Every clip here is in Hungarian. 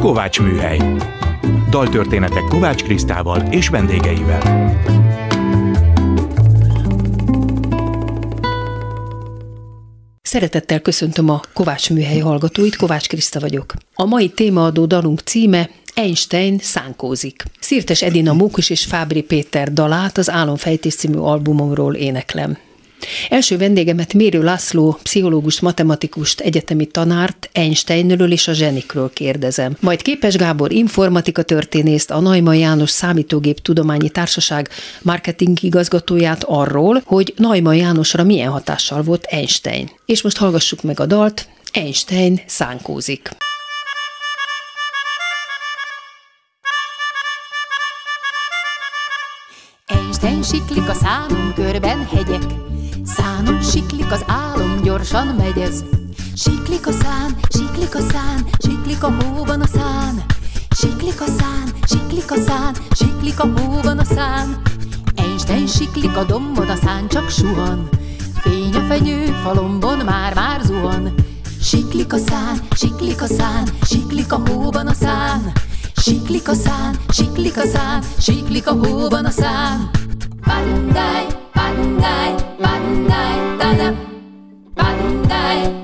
Kovács Műhely. Daltörténetek Kovács Krisztával és vendégeivel. Szeretettel köszöntöm a Kovács Műhely hallgatóit, Kovács Kriszta vagyok. A mai témaadó dalunk címe Einstein szánkózik. Szirtes Edina Mókus és Fábri Péter dalát az Álomfejtés című albumomról éneklem. Első vendégemet Mérő László, pszichológus, matematikust, egyetemi tanárt, Einsteinről és a zsenikről kérdezem. Majd Képes Gábor informatika történészt, a Najman János Számítógép Tudományi Társaság marketing igazgatóját arról, hogy Najman Jánosra milyen hatással volt Einstein. És most hallgassuk meg a dalt, Einstein szánkózik. Einstein siklik a számon körben hegyek, Szánon siklik az álom, gyorsan megy ez. Siklik a szán, siklik a szán, siklik a hóban a szán. Siklik a szán, siklik a szán, siklik a hóban a szán. Einstein siklik a dombon, a szán csak suhan. Fény a fenyő, falomban már-már zuhan. Siklik a szán, siklik a szán, siklik a hóban a szán. Siklik a szán, siklik a szán, siklik a hóban a szán. Bandai, bandai, bandai, da Bandai,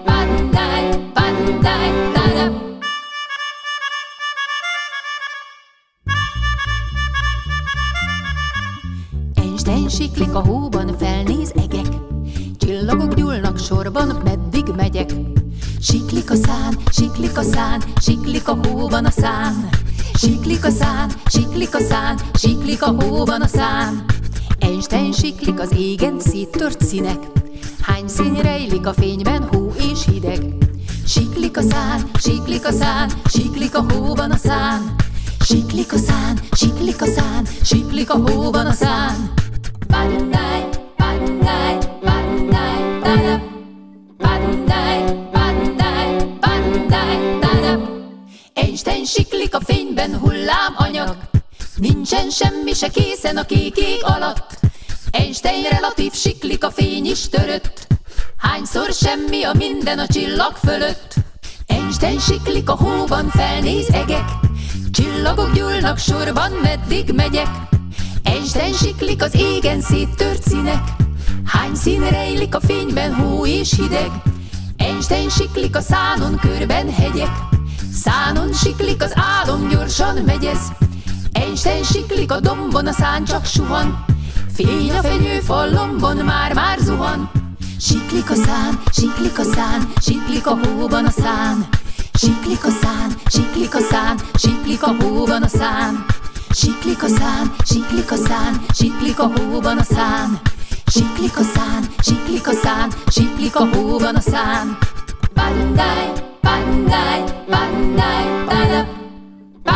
siklik a hóban, felnéz egek. Csillagok gyúlnak sorban, meddig megyek. Siklik a szán, siklik a szán, siklik a hóban a szán. Siklik a szán, siklik a szán, siklik a hóban a szán. Einstein siklik az égen széttört színek, Hány szín rejlik a fényben, hó és hideg. Siklik a szán, siklik a szán, siklik a hóban a szán. Siklik a szán, siklik a szán, siklik a hóban a szán. Bandai, bandai, bandai, da Bandai, bandai, bandai, da Einstein siklik a fényben hullám anyag, Nincsen semmi se készen a kék ég alatt. Einstein relatív siklik a fény is törött. Hányszor semmi a minden a csillag fölött. Einstein siklik a hóban, felnéz egek. Csillagok gyúlnak sorban, meddig megyek. Einstein siklik az égen széttört színek. Hány szín rejlik a fényben, hó és hideg. Einstein siklik a szánon, körben hegyek. Szánon siklik az álom, gyorsan megyez. Einstein siklik a dombon, a szán csak suhan. Fény a fenyő fallomban, már-már zuhan. Siklik a szán, siklik a szán, siklik a hóban a szán. Siklik a szán, siklik a szán, siklik a hóban a szán. Siklik a szán, siklik a szán, siklik a hóban a szán. Siklik a szán, siklik a szán, siklik a hóban a szán. Bandai, bandai, bandai, da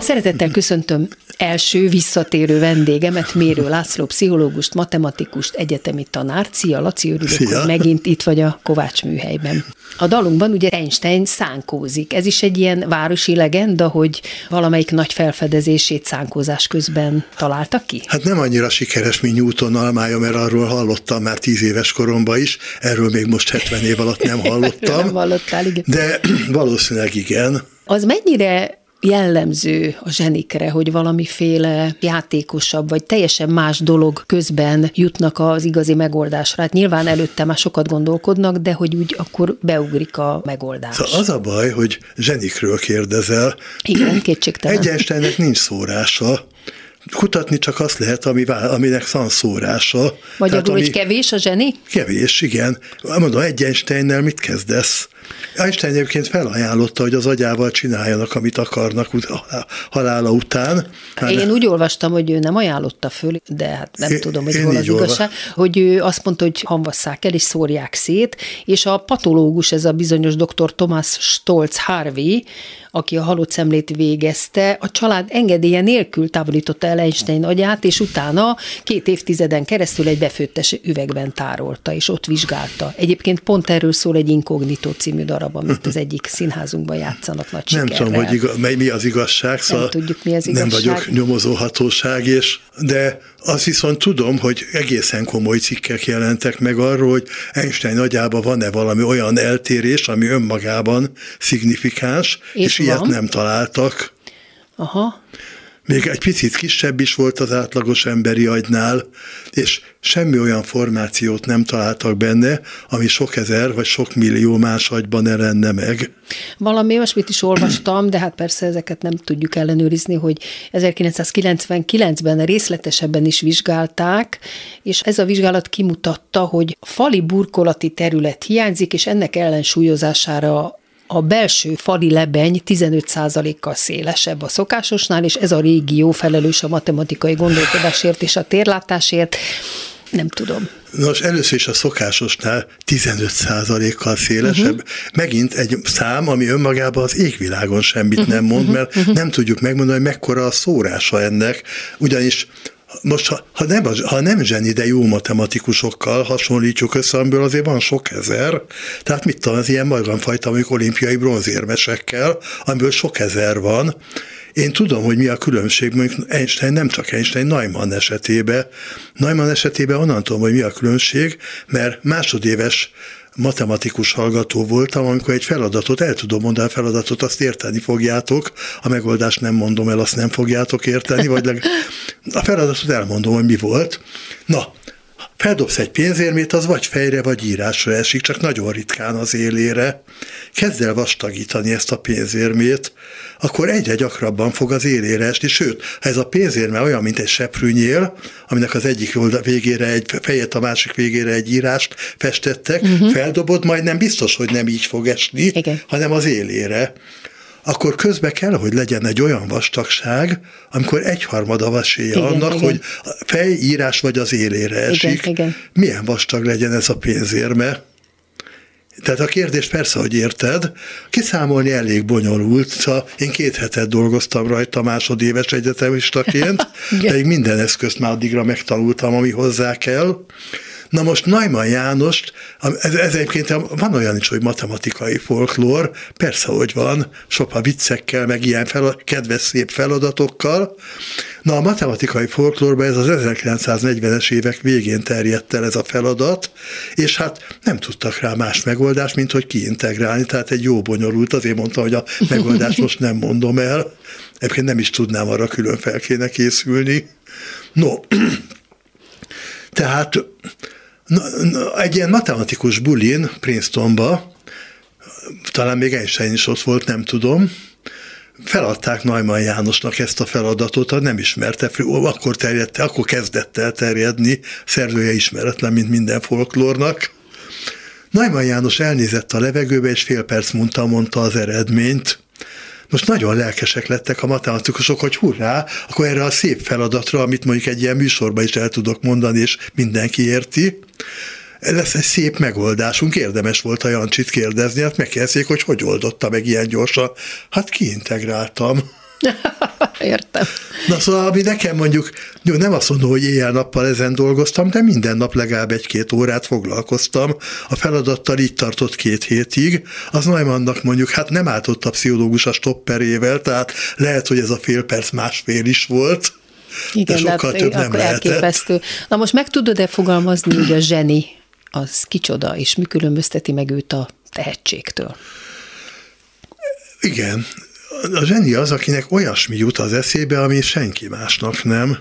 Szeretettel köszöntöm első visszatérő vendégemet, Mérő László, pszichológust, matematikust, egyetemi tanárt. Szia, Laci, örülök, Szia. hogy megint itt vagy a Kovács műhelyben. A dalunkban ugye Einstein szánkózik. Ez is egy ilyen városi legenda, hogy valamelyik nagy felfedezését szánkózás közben találtak ki? Hát nem annyira sikeres, mint Newton almája, mert arról hallottam már tíz éves koromban is, erről még most 70 év alatt nem hallottam. nem hallottál, igen. De valószínűleg igen. Az mennyire jellemző a zsenikre, hogy valamiféle játékosabb, vagy teljesen más dolog közben jutnak az igazi megoldásra. Hát nyilván előtte már sokat gondolkodnak, de hogy úgy akkor beugrik a megoldás. Szóval az a baj, hogy zsenikről kérdezel. Igen, kétségtelen. Egy nincs szórása, kutatni csak azt lehet, ami, aminek van szórása. Magyarul, hogy kevés a zseni? Kevés, igen. Mondom, egy Einsteinnel mit kezdesz? Einstein egyébként felajánlotta, hogy az agyával csináljanak, amit akarnak halála után. Hát, Én úgy olvastam, hogy ő nem ajánlotta föl, de hát nem én, tudom, hogy hol az igazság, hogy ő azt mondta, hogy hamvasszák el és szórják szét, és a patológus, ez a bizonyos dr. Thomas Stolz Harvey, aki a halott szemlét végezte, a család engedélye nélkül távolította el Einstein agyát, és utána két évtizeden keresztül egy befőttes üvegben tárolta, és ott vizsgálta. Egyébként pont erről szól egy inkognitó című című darab, amit az egyik színházunkban játszanak nagy Nem sikerrel. tudom, hogy igaz, mi az igazság, szóval tudjuk, mi az nem igazság. vagyok nyomozóhatóság, és, de azt viszont tudom, hogy egészen komoly cikkek jelentek meg arról, hogy Einstein agyában van-e valami olyan eltérés, ami önmagában szignifikáns, és, És ilyet nem találtak. Aha, Még egy picit kisebb is volt az átlagos emberi agynál, és semmi olyan formációt nem találtak benne, ami sok ezer vagy sok millió más agyban ne lenne meg. Valami olyasmit is olvastam, de hát persze ezeket nem tudjuk ellenőrizni, hogy 1999-ben részletesebben is vizsgálták, és ez a vizsgálat kimutatta, hogy fali burkolati terület hiányzik, és ennek ellensúlyozására a belső fali lebeny 15%-kal szélesebb a szokásosnál, és ez a régió felelős a matematikai gondolkodásért és a térlátásért. Nem tudom. Nos, először is a szokásosnál 15%-kal szélesebb. Uh-huh. Megint egy szám, ami önmagában az égvilágon semmit nem mond, mert uh-huh. nem tudjuk megmondani, hogy mekkora a szórása ennek. Ugyanis most, ha, ha, nem, ha nem zseni, de jó matematikusokkal hasonlítjuk össze, amiből azért van sok ezer, tehát mit tudom, az ilyen magamfajta mondjuk olimpiai bronzérmesekkel, amiből sok ezer van, én tudom, hogy mi a különbség, mondjuk Einstein, nem csak Einstein, Neumann esetében. Neumann esetében onnan tudom, hogy mi a különbség, mert másodéves matematikus hallgató voltam, amikor egy feladatot, el tudom mondani a feladatot, azt érteni fogjátok, a megoldást nem mondom el, azt nem fogjátok érteni, vagy leg... a feladatot elmondom, hogy mi volt. Na, feldobsz egy pénzérmét, az vagy fejre, vagy írásra esik, csak nagyon ritkán az élére. Kezd el vastagítani ezt a pénzérmét, akkor egyre gyakrabban fog az élére esni, sőt, ha ez a pénzérme olyan, mint egy seprűnyél, aminek az egyik végére egy fejet, a másik végére egy írást festettek, uh-huh. feldobod, majd nem biztos, hogy nem így fog esni, Igen. hanem az élére akkor közbe kell, hogy legyen egy olyan vastagság, amikor egyharmada a esélye Igen, annak, igen. hogy a fejírás vagy az élére esik. igen. Milyen vastag legyen ez a pénzérme? Tehát a kérdés persze, hogy érted, kiszámolni elég bonyolult, szóval én két hetet dolgoztam rajta másodéves egyetemistaként, Igen. pedig minden eszközt már addigra megtanultam, ami hozzá kell. Na most Neumann Jánost, ez, ez egyébként van olyan is, hogy matematikai folklór, persze, hogy van, sopa viccekkel, meg ilyen fel, kedves szép feladatokkal. Na a matematikai folklórban ez az 1940-es évek végén terjedt el ez a feladat, és hát nem tudtak rá más megoldást, mint hogy kiintegrálni, tehát egy jó bonyolult, azért mondtam, hogy a megoldást most nem mondom el, egyébként nem is tudnám arra külön fel kéne készülni. No, tehát egy ilyen matematikus bulin Princetonba, talán még Einstein is ott volt, nem tudom, feladták Neumann Jánosnak ezt a feladatot, nem ismerte, akkor terjedt, akkor kezdett el terjedni, szerzője ismeretlen, mint minden folklórnak. Neumann János elnézett a levegőbe, és fél perc mondta, mondta az eredményt. Most nagyon lelkesek lettek a matematikusok, hogy hurrá, akkor erre a szép feladatra, amit mondjuk egy ilyen műsorban is el tudok mondani, és mindenki érti, lesz egy szép megoldásunk, érdemes volt a Jancsit kérdezni, hát megkérdezték, hogy hogy oldotta meg ilyen gyorsan. Hát kiintegráltam. Értem. Na szóval, ami nekem mondjuk, jó, nem azt mondom, hogy éjjel-nappal ezen dolgoztam, de minden nap legalább egy-két órát foglalkoztam. A feladattal így tartott két hétig. Az Neumannnak mondjuk, hát nem állt ott a pszichológus a stopperével, tehát lehet, hogy ez a fél perc másfél is volt. Igen, de sokkal hát több nem akkor lehetett. elképesztő. Na most meg tudod-e fogalmazni, hogy a zseni az kicsoda, és mi különbözteti meg őt a tehetségtől? Igen. A zseni az, akinek olyasmi jut az eszébe, ami senki másnak nem,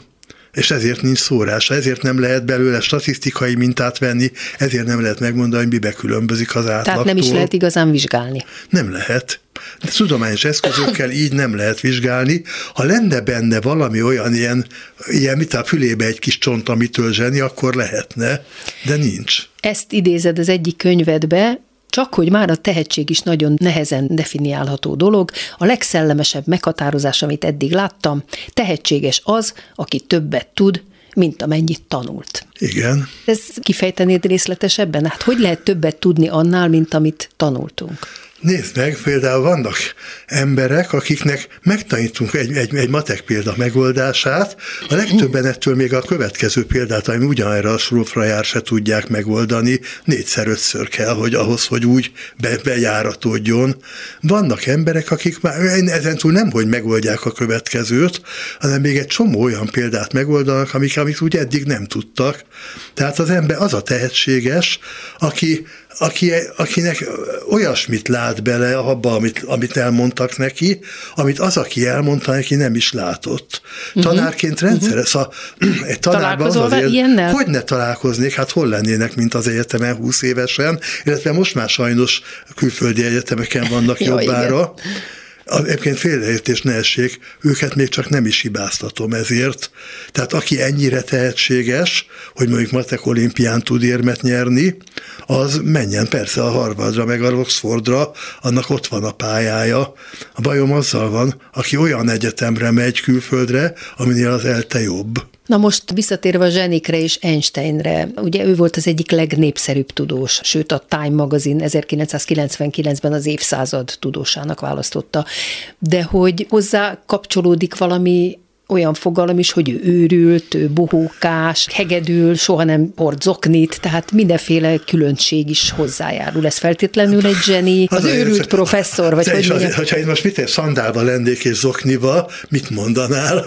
és ezért nincs szórása, ezért nem lehet belőle statisztikai mintát venni, ezért nem lehet megmondani, hogy mibe különbözik az átlagtól. Tehát nem is lehet igazán vizsgálni. Nem lehet. De tudományos eszközökkel így nem lehet vizsgálni. Ha lenne benne valami olyan ilyen, ilyen mit a fülébe egy kis csont, amitől zseni, akkor lehetne, de nincs. Ezt idézed az egyik könyvedbe, csak hogy már a tehetség is nagyon nehezen definiálható dolog, a legszellemesebb meghatározás, amit eddig láttam, tehetséges az, aki többet tud, mint amennyit tanult. Igen. Ez kifejtenéd részletesebben? Hát hogy lehet többet tudni annál, mint amit tanultunk? Nézd meg, például vannak emberek, akiknek megtanítunk egy, egy, egy matek példa megoldását, a legtöbben ettől még a következő példát, ami ugyanerre a srófra jár, se tudják megoldani, négyszer-ötször kell, hogy ahhoz, hogy úgy be, bejáratódjon. Vannak emberek, akik már ezentúl nem, hogy megoldják a következőt, hanem még egy csomó olyan példát megoldanak, amik, amit úgy eddig nem tudtak. Tehát az ember az a tehetséges, aki aki, akinek olyasmit lát bele abba, amit, amit elmondtak neki, amit az, aki elmondta neki, nem is látott. Uh-huh. Tanárként rendszeres, uh-huh. szóval egy tanárban az azért, ilyennel? hogy ne találkoznék, hát hol lennének, mint az egyetemen 20 évesen, illetve most már sajnos külföldi egyetemeken vannak jobbára. Igen. Egyébként félreértés ne essék, őket még csak nem is hibáztatom ezért. Tehát aki ennyire tehetséges, hogy mondjuk matek olimpián tud érmet nyerni, az menjen persze a Harvardra, meg a Oxfordra, annak ott van a pályája. A bajom azzal van, aki olyan egyetemre megy külföldre, aminél az elte jobb. Na most visszatérve a zsenikre és Einsteinre, ugye ő volt az egyik legnépszerűbb tudós, sőt a Time magazin 1999-ben az évszázad tudósának választotta, de hogy hozzá kapcsolódik valami olyan fogalom is, hogy ő őrült, ő bohókás, hegedül, soha nem hord zoknit, tehát mindenféle különbség is hozzájárul. Ez feltétlenül egy zseni, az, az őrült professzor, vagy hogy mondjam. Hogyha én most mit szandálba lennék és zokniba, mit mondanál?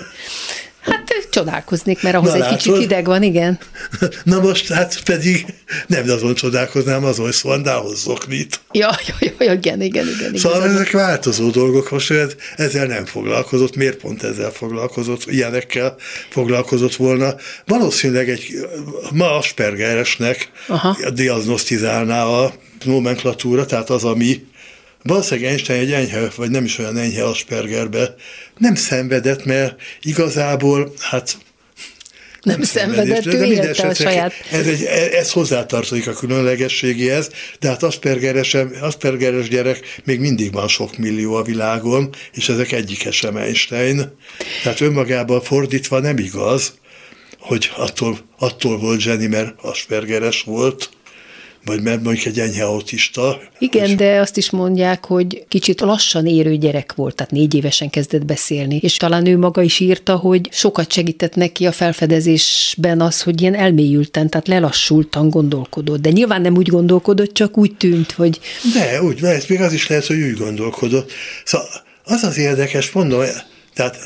Hát csodálkoznék, mert ahhoz Na, egy látod? kicsit hideg van, igen. Na most hát pedig nem azon csodálkoznám, azon, hogy szondához zoknit. Ja, ja, ja, igen, igen, igen. Szóval igazán. ezek változó dolgok, most ezzel nem foglalkozott, miért pont ezzel foglalkozott, ilyenekkel foglalkozott volna. Valószínűleg egy ma Aspergeresnek diagnosztizálná a nomenklatúra, tehát az, ami valószínűleg Einstein egy enyhe, vagy nem is olyan enyhe Aspergerbe. Nem szenvedett, mert igazából, hát nem, szenvedett, ő élte a saját... Ez, egy, ez hozzátartozik a különlegességéhez, de hát Aspergeres, Aspergeres gyerek még mindig van sok millió a világon, és ezek egyike sem Einstein. Tehát önmagában fordítva nem igaz, hogy attól, attól volt zseni, mert Aspergeres volt, vagy mert mondjuk egy enyhe autista. Igen, hogy... de azt is mondják, hogy kicsit lassan érő gyerek volt, tehát négy évesen kezdett beszélni, és talán ő maga is írta, hogy sokat segített neki a felfedezésben az, hogy ilyen elmélyülten, tehát lelassultan gondolkodott. De nyilván nem úgy gondolkodott, csak úgy tűnt, hogy... De, úgy, mert még az is lehet, hogy úgy gondolkodott. Szóval az az érdekes, mondom, tehát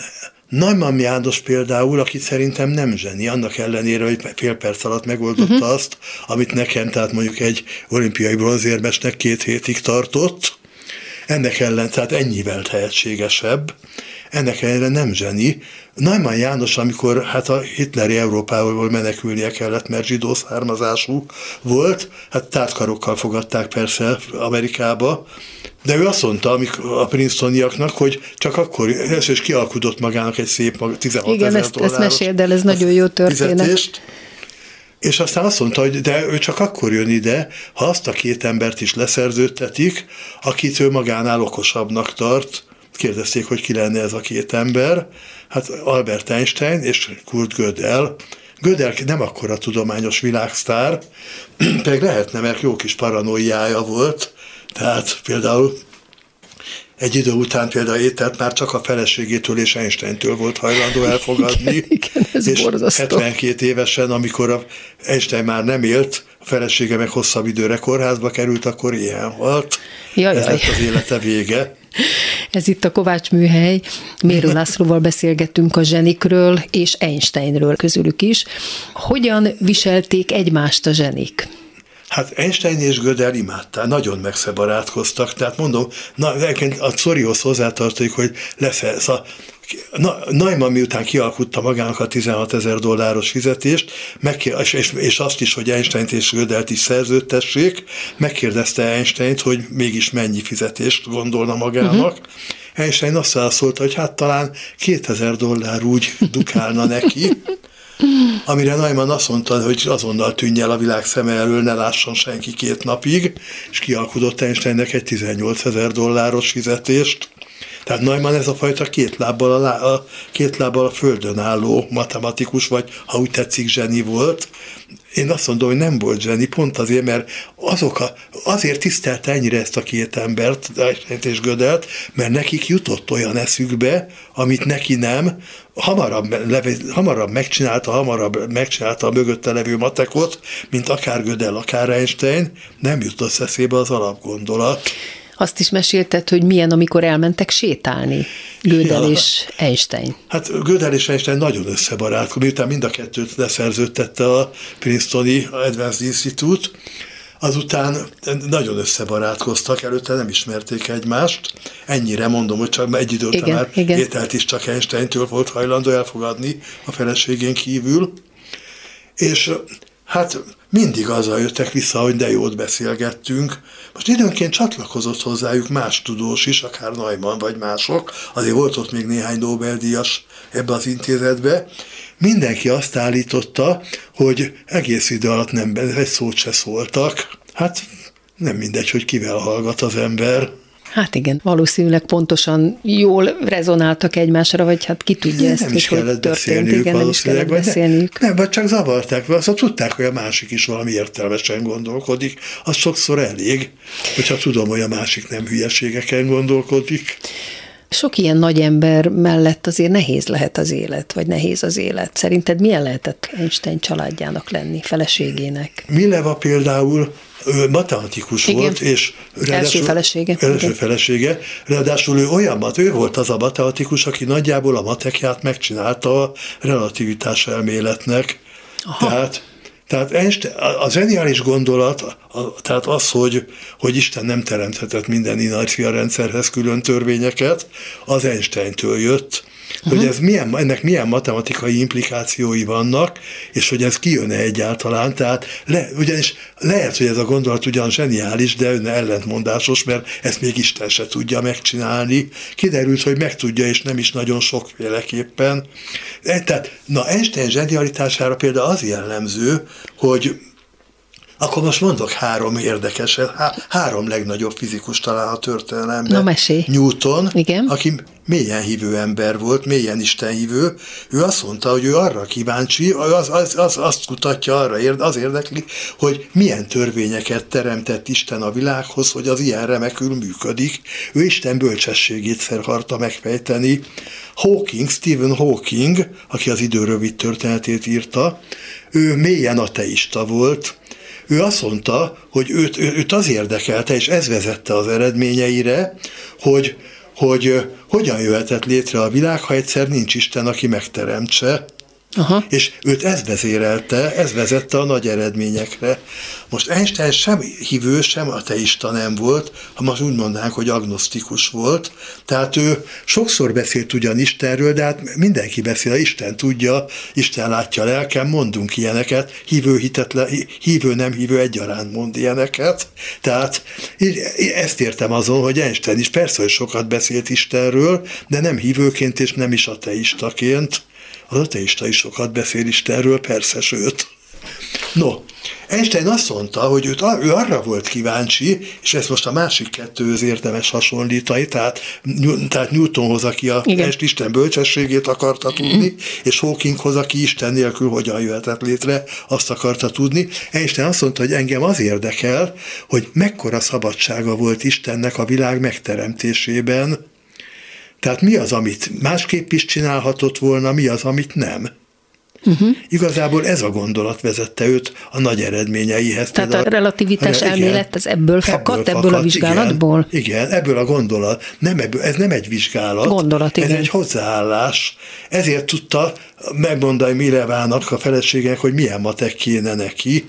Neumann János például, aki szerintem nem zseni, annak ellenére, hogy fél perc alatt megoldotta uh-huh. azt, amit nekem, tehát mondjuk egy olimpiai bronzérmesnek két hétig tartott, ennek ellen, tehát ennyivel tehetségesebb, ennek ellenére nem zseni. Neumann János, amikor hát a hitleri Európából menekülnie kellett, mert zsidó származású volt, hát tártkarokkal fogadták persze Amerikába, de ő azt mondta amik a Princetoniaknak, hogy csak akkor, ez is kialkudott magának egy szép maga, 16 Igen, ezer ezt, ezt meséld el, ez nagyon jó történet. Fizetést, és aztán azt mondta, hogy de ő csak akkor jön ide, ha azt a két embert is leszerződtetik, akit ő magánál okosabbnak tart. Kérdezték, hogy ki lenne ez a két ember. Hát Albert Einstein és Kurt Gödel. Gödel nem akkora tudományos világsztár, pedig lehetne, mert jó kis paranoiája volt, tehát például egy idő után például ételt már csak a feleségétől és Einsteintől volt hajlandó elfogadni. igen, igen, ez és borzasztó. 72 évesen, amikor a Einstein már nem élt, a felesége meg hosszabb időre kórházba került, akkor ilyen halt. Jaj, Ez lett az élete vége. Ez itt a Kovács műhely. Mérő Lászlóval beszélgettünk a zsenikről és Einsteinről közülük is. Hogyan viselték egymást a zsenik? Hát Einstein és Gödel imádták, nagyon megszebarátkoztak, tehát mondom, na, a Szorihoz hozzátartozik, hogy lesz szóval Na, Neumann miután kialkutta magának a 16 ezer dolláros fizetést, megkér, és, és, és azt is, hogy Einstein és Gödelt is szerződtessék, megkérdezte Einstein, hogy mégis mennyi fizetést gondolna magának. Uh-huh. Einstein azt válaszolta, hogy hát talán 2000 dollár úgy dukálna neki, Amire Neumann azt mondta, hogy azonnal tűnj el a világ szeme elől, ne lásson senki két napig, és kialkudott Einsteinnek egy 18 ezer dolláros fizetést. Tehát Neumann ez a fajta két lábbal a, a, két lábbal a földön álló matematikus, vagy ha úgy tetszik, zseni volt. én azt mondom, hogy nem volt zseni, pont azért, mert azok a, azért tisztelte ennyire ezt a két embert, Einstein és Gödelt, mert nekik jutott olyan eszükbe, amit neki nem, hamarabb, leve, hamarabb megcsinálta, hamarabb megcsinálta a mögötte levő matekot, mint akár Gödel, akár Einstein, nem jutott eszébe az alapgondolat. Azt is mesélted, hogy milyen, amikor elmentek sétálni, Gödel ja, és Einstein. Hát Gödel és Einstein nagyon összebarátkozott, miután mind a kettőt leszerződtette a Princetoni Advanced Institute, azután nagyon összebarátkoztak, előtte nem ismerték egymást. Ennyire mondom, hogy csak egy idő után már igen. ételt is csak Einsteintől volt hajlandó elfogadni a feleségén kívül. És hát mindig azzal jöttek vissza, hogy de jót beszélgettünk. Most időnként csatlakozott hozzájuk más tudós is, akár Neumann vagy mások, azért volt ott még néhány Nobel-díjas ebbe az intézetbe. Mindenki azt állította, hogy egész idő alatt nem egy szót se szóltak. Hát nem mindegy, hogy kivel hallgat az ember. Hát igen, valószínűleg pontosan jól rezonáltak egymásra, vagy hát ki tudja ezt, nem is hogy kellett történt. Igen, nem is kellett beszélniük. Nem, vagy csak zavarták, mert azt tudták, hogy a másik is valami értelmesen gondolkodik. Az sokszor elég, hogyha tudom, hogy a másik nem hülyeségeken gondolkodik. Sok ilyen nagy ember mellett azért nehéz lehet az élet, vagy nehéz az élet. Szerinted milyen lehetett Einstein családjának lenni, feleségének? Mileva például ő matematikus Igen. volt, és első felesége. Első Igen. felesége, ráadásul ő olyan, ő volt az a matematikus, aki nagyjából a matekját megcsinálta a relativitás elméletnek. Aha. Tehát tehát a zseniális gondolat, tehát az, hogy, hogy Isten nem teremthetett minden inercia rendszerhez külön törvényeket, az Einsteintől jött, uh-huh. hogy ez milyen, ennek milyen matematikai implikációi vannak, és hogy ez kijön-e egyáltalán. Tehát le, ugyanis lehet, hogy ez a gondolat ugyan zseniális, de önne ellentmondásos, mert ezt még Isten se tudja megcsinálni. Kiderült, hogy meg tudja, és nem is nagyon sokféleképpen. E, tehát, na Einstein zsenialitására például az jellemző, hogy akkor most mondok három érdekes, há, három legnagyobb fizikus talán a történelemben. Na, mesélj. Newton, Igen. aki mélyen hívő ember volt, mélyen hívő, ő azt mondta, hogy ő arra kíváncsi, az, az, az, azt kutatja, arra érde, az érdekli, hogy milyen törvényeket teremtett Isten a világhoz, hogy az ilyen remekül működik. Ő Isten bölcsességét akarta megfejteni. Hawking, Stephen Hawking, aki az idő rövid történetét írta, ő mélyen ateista volt, ő azt mondta, hogy őt, őt az érdekelte, és ez vezette az eredményeire, hogy, hogy hogyan jöhetett létre a világ, ha egyszer nincs Isten, aki megteremtse. Aha. És őt ez vezérelte, ez vezette a nagy eredményekre. Most Einstein sem hívő, sem ateista nem volt, ha most úgy mondanánk, hogy agnosztikus volt. Tehát ő sokszor beszélt ugyan Istenről, de hát mindenki beszél, Isten tudja, Isten látja a lelkem, mondunk ilyeneket, hívő, hitetlen, hívő, nem hívő egyaránt mond ilyeneket. Tehát ezt értem azon, hogy Einstein is persze, hogy sokat beszélt Istenről, de nem hívőként és nem is ateistaként. Az ateista is sokat beszél Istenről, persze, sőt. No, Einstein azt mondta, hogy őt, ő arra volt kíváncsi, és ezt most a másik kettőhöz érdemes hasonlítani, tehát, tehát Newtonhoz, aki a Igen. Isten bölcsességét akarta tudni, és Hawkinghoz, aki Isten nélkül hogyan jöhetett létre, azt akarta tudni. Einstein azt mondta, hogy engem az érdekel, hogy mekkora szabadsága volt Istennek a világ megteremtésében, tehát mi az, amit másképp is csinálhatott volna, mi az, amit nem. Uh-huh. Igazából ez a gondolat vezette őt a nagy eredményeihez. Tehát a, a relativitás a, elmélet ez ebből fakadt, ebből, ebből a vizsgálatból? Igen, igen, ebből a gondolat. Nem ebből, ez nem egy vizsgálat. Gondolat, igen. Ez egy hozzáállás. Ezért tudta megmondani Milevának a feleségek, hogy milyen matek kéne neki.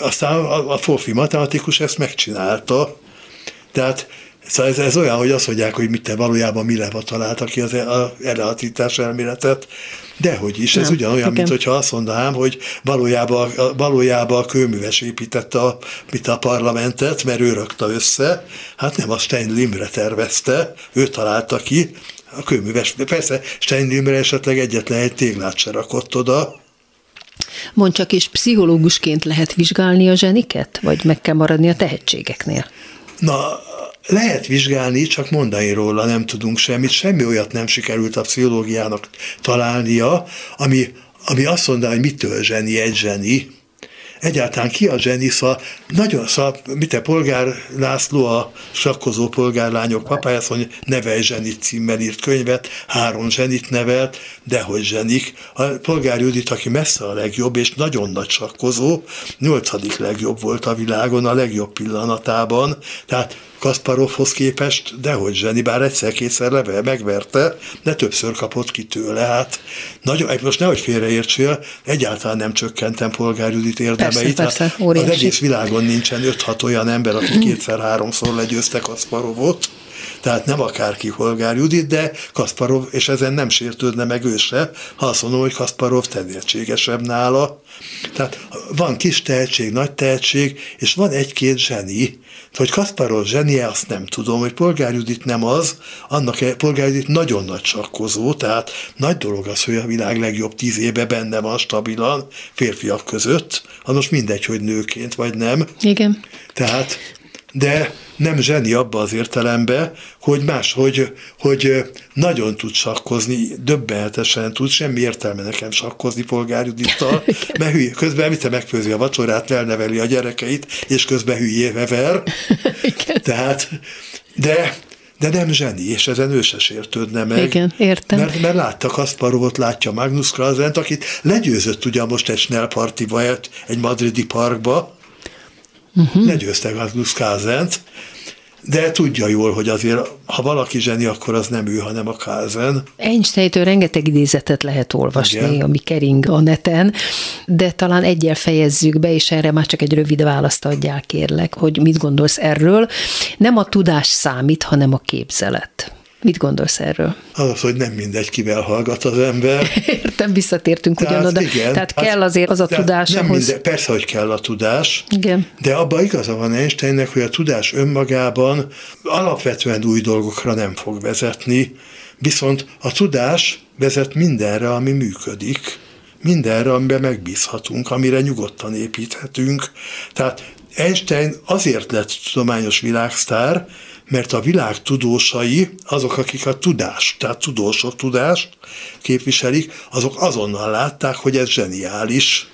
Aztán a, a Forfi matematikus ezt megcsinálta. Tehát Szóval ez, ez olyan, hogy azt mondják, hogy mit te valójában Mileva találta ki az relativitás elméletet, dehogy is, ez Nem, ugyanolyan, igen. mint hogyha azt mondanám, hogy valójában, valójában a kőműves építette a, mit a parlamentet, mert ő rakta össze, hát nem a Stein Limre tervezte, ő találta ki, a kőműves, persze Stein Limre esetleg egyetlen egy téglát se rakott oda, Mond csak, és pszichológusként lehet vizsgálni a zseniket, vagy meg kell maradni a tehetségeknél? Na, lehet vizsgálni, csak mondani róla nem tudunk semmit, semmi olyat nem sikerült a pszichológiának találnia, ami ami azt mondja, hogy mitől zseni egy zseni, egyáltalán ki a zseni, szóval nagyon, szóval, mit a polgár László, a sakkozó polgárlányok papája, azt mondja, nevelj zsenit címmel írt könyvet, három zsenit nevelt, dehogy zsenik. A polgár Judit, aki messze a legjobb, és nagyon nagy sakkozó, nyolcadik legjobb volt a világon, a legjobb pillanatában, tehát Kasparovhoz képest dehogy zseni, bár egyszer-kétszer leve megverte, de többször kapott ki tőle. Hát nagyon, most nehogy félreértsél, egyáltalán nem csökkentem polgár Judit érdemeit. Persze, hát persze, az egész világon nincsen 5-6 olyan ember, aki kétszer-háromszor legyőzte Kasparovot, tehát nem akárki Polgár Judit, de Kasparov, és ezen nem sértődne meg ő se, ha azt mondom, hogy Kasparov tehetségesebb nála. Tehát van kis tehetség, nagy tehetség, és van egy-két zseni, hogy Kasparov zsenie, azt nem tudom, hogy Polgár Judit nem az, annak Polgár Judit nagyon nagy sakkozó, tehát nagy dolog az, hogy a világ legjobb tíz éve benne van stabilan férfiak között, az most mindegy, hogy nőként vagy nem. Igen. Tehát, de nem zseni abba az értelembe, hogy más, hogy, hogy nagyon tud sakkozni, döbbenetesen tud, semmi értelme nekem sakkozni polgárjudittal, mert hülye, közben mit megfőzi a vacsorát, elneveli a gyerekeit, és közben hülyéve ver. Tehát, de de nem zseni, és ezen ő se sértődne meg. Igen, értem. Mert, mert látta Kasparovot, látja Magnus Carlsent, akit legyőzött ugye most egy Snell partiba, egy madridi parkba, uh-huh. legyőzte Magnus Carlsent, de tudja jól, hogy azért, ha valaki zseni, akkor az nem ő, hanem a Kázen. Einstein-től rengeteg idézetet lehet olvasni, Igen. ami kering a neten, de talán egyel fejezzük be, és erre már csak egy rövid választ adjál, kérlek, hogy mit gondolsz erről. Nem a tudás számít, hanem a képzelet. Mit gondolsz erről? Az, hogy nem mindegy, kivel hallgat az ember. Értem, visszatértünk tehát, ugyanoda. Igen, tehát hát, kell azért az a tudás nem ahhoz. Mindegy, persze, hogy kell a tudás. Igen. De abban igaza van Einsteinnek, hogy a tudás önmagában alapvetően új dolgokra nem fog vezetni, viszont a tudás vezet mindenre, ami működik mindenre, amiben megbízhatunk, amire nyugodtan építhetünk. Tehát Einstein azért lett tudományos világsztár, mert a világ tudósai, azok, akik a tudást, tehát tudósok tudást képviselik, azok azonnal látták, hogy ez zseniális.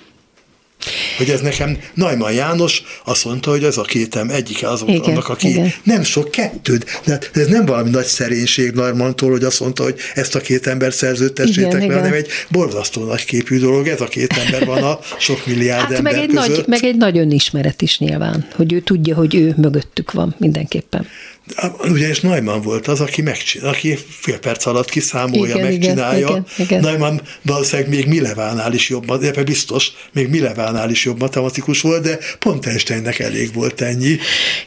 Hogy ez nekem, Najman János azt mondta, hogy ez a kétem egyike azok, igen, annak, aki igen. nem sok kettőd, de ez nem valami nagy szerénység Najmantól, hogy azt mondta, hogy ezt a két ember szerződtessétek le, hanem egy borzasztó nagy képű dolog, ez a két ember van a sok milliárd hát ember meg egy között. Nagy, meg egy nagy önismeret is nyilván, hogy ő tudja, hogy ő mögöttük van mindenképpen. Ugyanis Neumann volt az, aki, megcsinál, aki fél perc alatt kiszámolja, igen, megcsinálja. Igen, igen, Neumann valószínűleg még Milevánál is jobb, de biztos, még Milevánál is jobb matematikus volt, de pont Einsteinnek elég volt ennyi.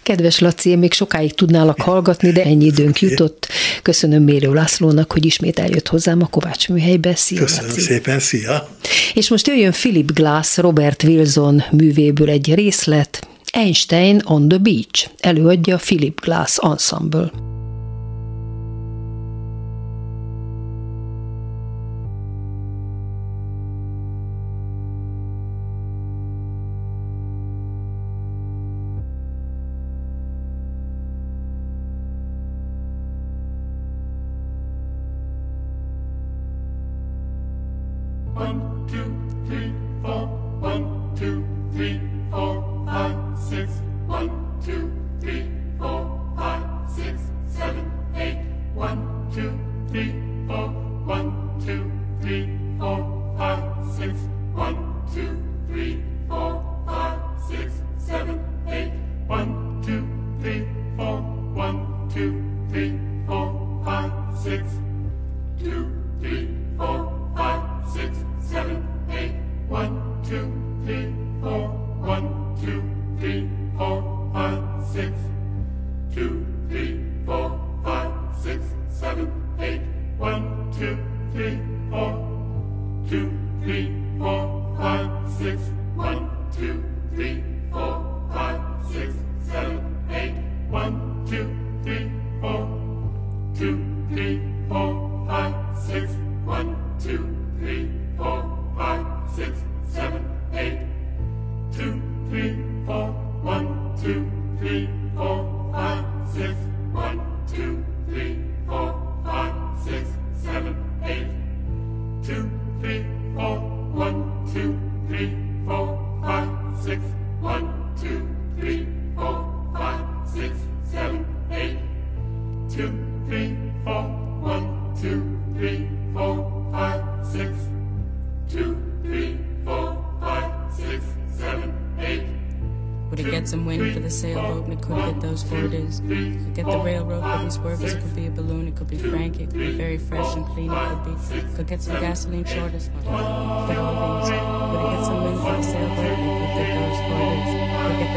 Kedves Laci, én még sokáig tudnálak hallgatni, de ennyi időnk jutott. Köszönöm Mérő Lászlónak, hogy ismét eljött hozzám a Kovács műhelybe. Szia, Köszönöm Laci. szépen, szia! És most jöjjön Philip Glass, Robert Wilson művéből egy részlet, Einstein on the Beach előadja Philip Glass Ensemble. four. One, two, three, four, five, six. Two, three, four, five, six, seven, eight. One, two, three, four. For it could be a balloon, it could be frank, it could be very fresh and clean, it could be. Could get some gasoline short as well. Get all these. Could it get some wind for the sailboat, it could get those four days.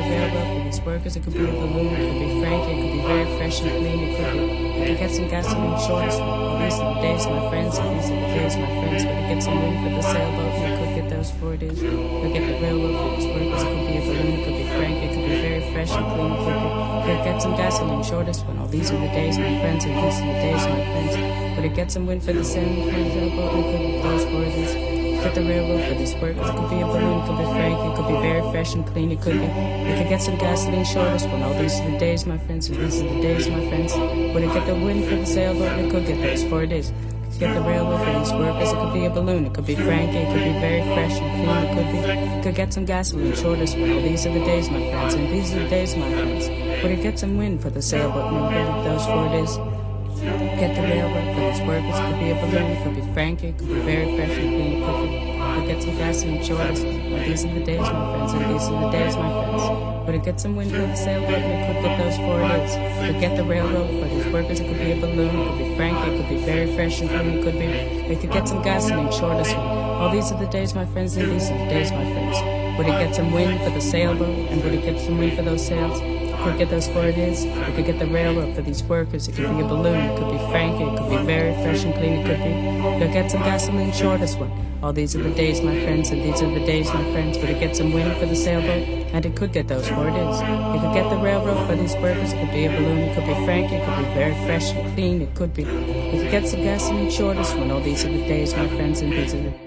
Railroad for these workers, it could be a balloon, it could be frank, it could be very fresh and clean, it could be. Could get some gasoline short as well. These are the days, my friends, and these are the days, my friends. Could it get some wind for the sailboat, and it could get those four days. Could get the railroad for these workers, it could be a balloon, it could be frank, it could be very fresh and clean, it could be. Could get some gasoline shortest one. All these are the days, my friends, and these are the days, my friends. Would it get some wind for the and it could get those four days. Get the railroad for this work. It could be a balloon, it could be frank, it could be very fresh and clean, it could be. We could get some gasoline shortest one. All these are the days, my friends, these are the days, my friends. Would it get the wind for the sailboat? It could get those four days. Get the railroad for these workers. It could be a balloon. It could be frank. It could be very fresh and clean. It could be. Could get some gasoline. Shortest one. All these are the days, my friends, and these are the days, my friends. Would it get some wind for the sailboat? It could get those four days. Get the railroad for these workers. It could be a balloon. It could be frank. It could be very fresh and clean. It could be. Some gasoline. Shortest one. Well, these are the days, my friends, and these are the days, my friends. Would it get some wind for the sailboat? And it could get those four days. Could get the railroad for these workers. It could be a balloon. It could be frank. It could be very fresh and clean. It could be. They could get some gas gasoline. Shortest one. All these are the days, my friends, and these are the days, my friends. Would it get some wind for the sailboat? And would it get some wind for those sails? Could get those days. We could get the railroad for these workers. It could be a balloon. It could be frank. It could be very fresh and clean. It could be. Could get some gasoline. Shortest one. All these are the days, my friends, and these are the days, my friends. Would it get some wind for the sailboat? And it could get those four days. It could get the railroad for these workers. It could be a balloon. It could be frank. It could be very fresh and clean. It could be. It could get some gasoline. Shortest one. All these are the days, my friends, and these are the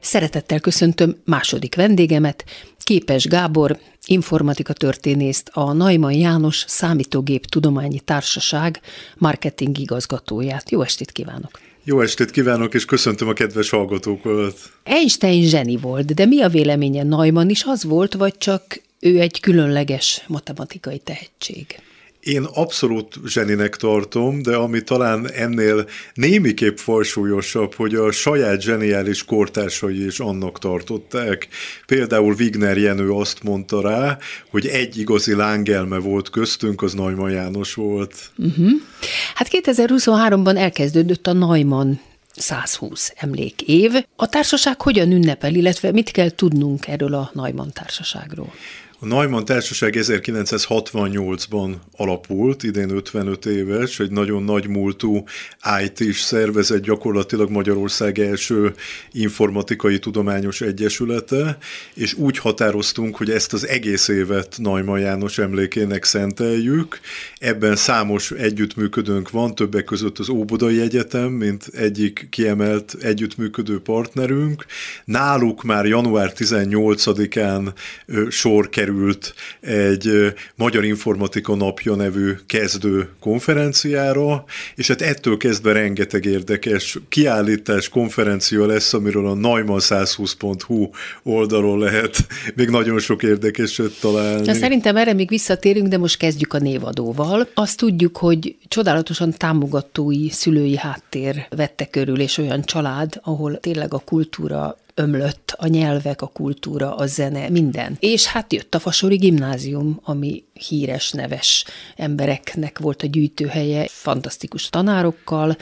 Szeretettel köszöntöm második vendégemet, Képes Gábor, informatika történészt, a Naiman János Számítógép Tudományi Társaság marketing igazgatóját. Jó estét kívánok! Jó estét kívánok, és köszöntöm a kedves hallgatókat! Einstein zseni volt, de mi a véleménye Neumann is az volt, vagy csak ő egy különleges matematikai tehetség? Én abszolút zseninek tartom, de ami talán ennél némiképp falsúlyosabb, hogy a saját zseniális kortársai is annak tartották. Például Wigner Jenő azt mondta rá, hogy egy igazi lángelme volt köztünk, az Neumann János volt. Uh-huh. Hát 2023-ban elkezdődött a Neumann 120 emlékév. A társaság hogyan ünnepel, illetve mit kell tudnunk erről a Neumann társaságról? A Neumann Társaság 1968-ban alapult, idén 55 éves, egy nagyon nagy múltú IT-s szervezet, gyakorlatilag Magyarország első informatikai tudományos egyesülete, és úgy határoztunk, hogy ezt az egész évet Neumann János emlékének szenteljük. Ebben számos együttműködőnk van, többek között az Óbudai Egyetem, mint egyik kiemelt együttműködő partnerünk. Náluk már január 18-án sor kerül került egy Magyar Informatika Napja nevű kezdő konferenciára, és hát ettől kezdve rengeteg érdekes kiállítás, konferencia lesz, amiről a neumann120.hu oldalon lehet még nagyon sok érdekeset találni. Na, szerintem erre még visszatérünk, de most kezdjük a névadóval. Azt tudjuk, hogy csodálatosan támogatói szülői háttér vette körül, és olyan család, ahol tényleg a kultúra ömlött a nyelvek, a kultúra, a zene, minden. És hát jött a Fasori Gimnázium, ami híres, neves embereknek volt a gyűjtőhelye, fantasztikus tanárokkal,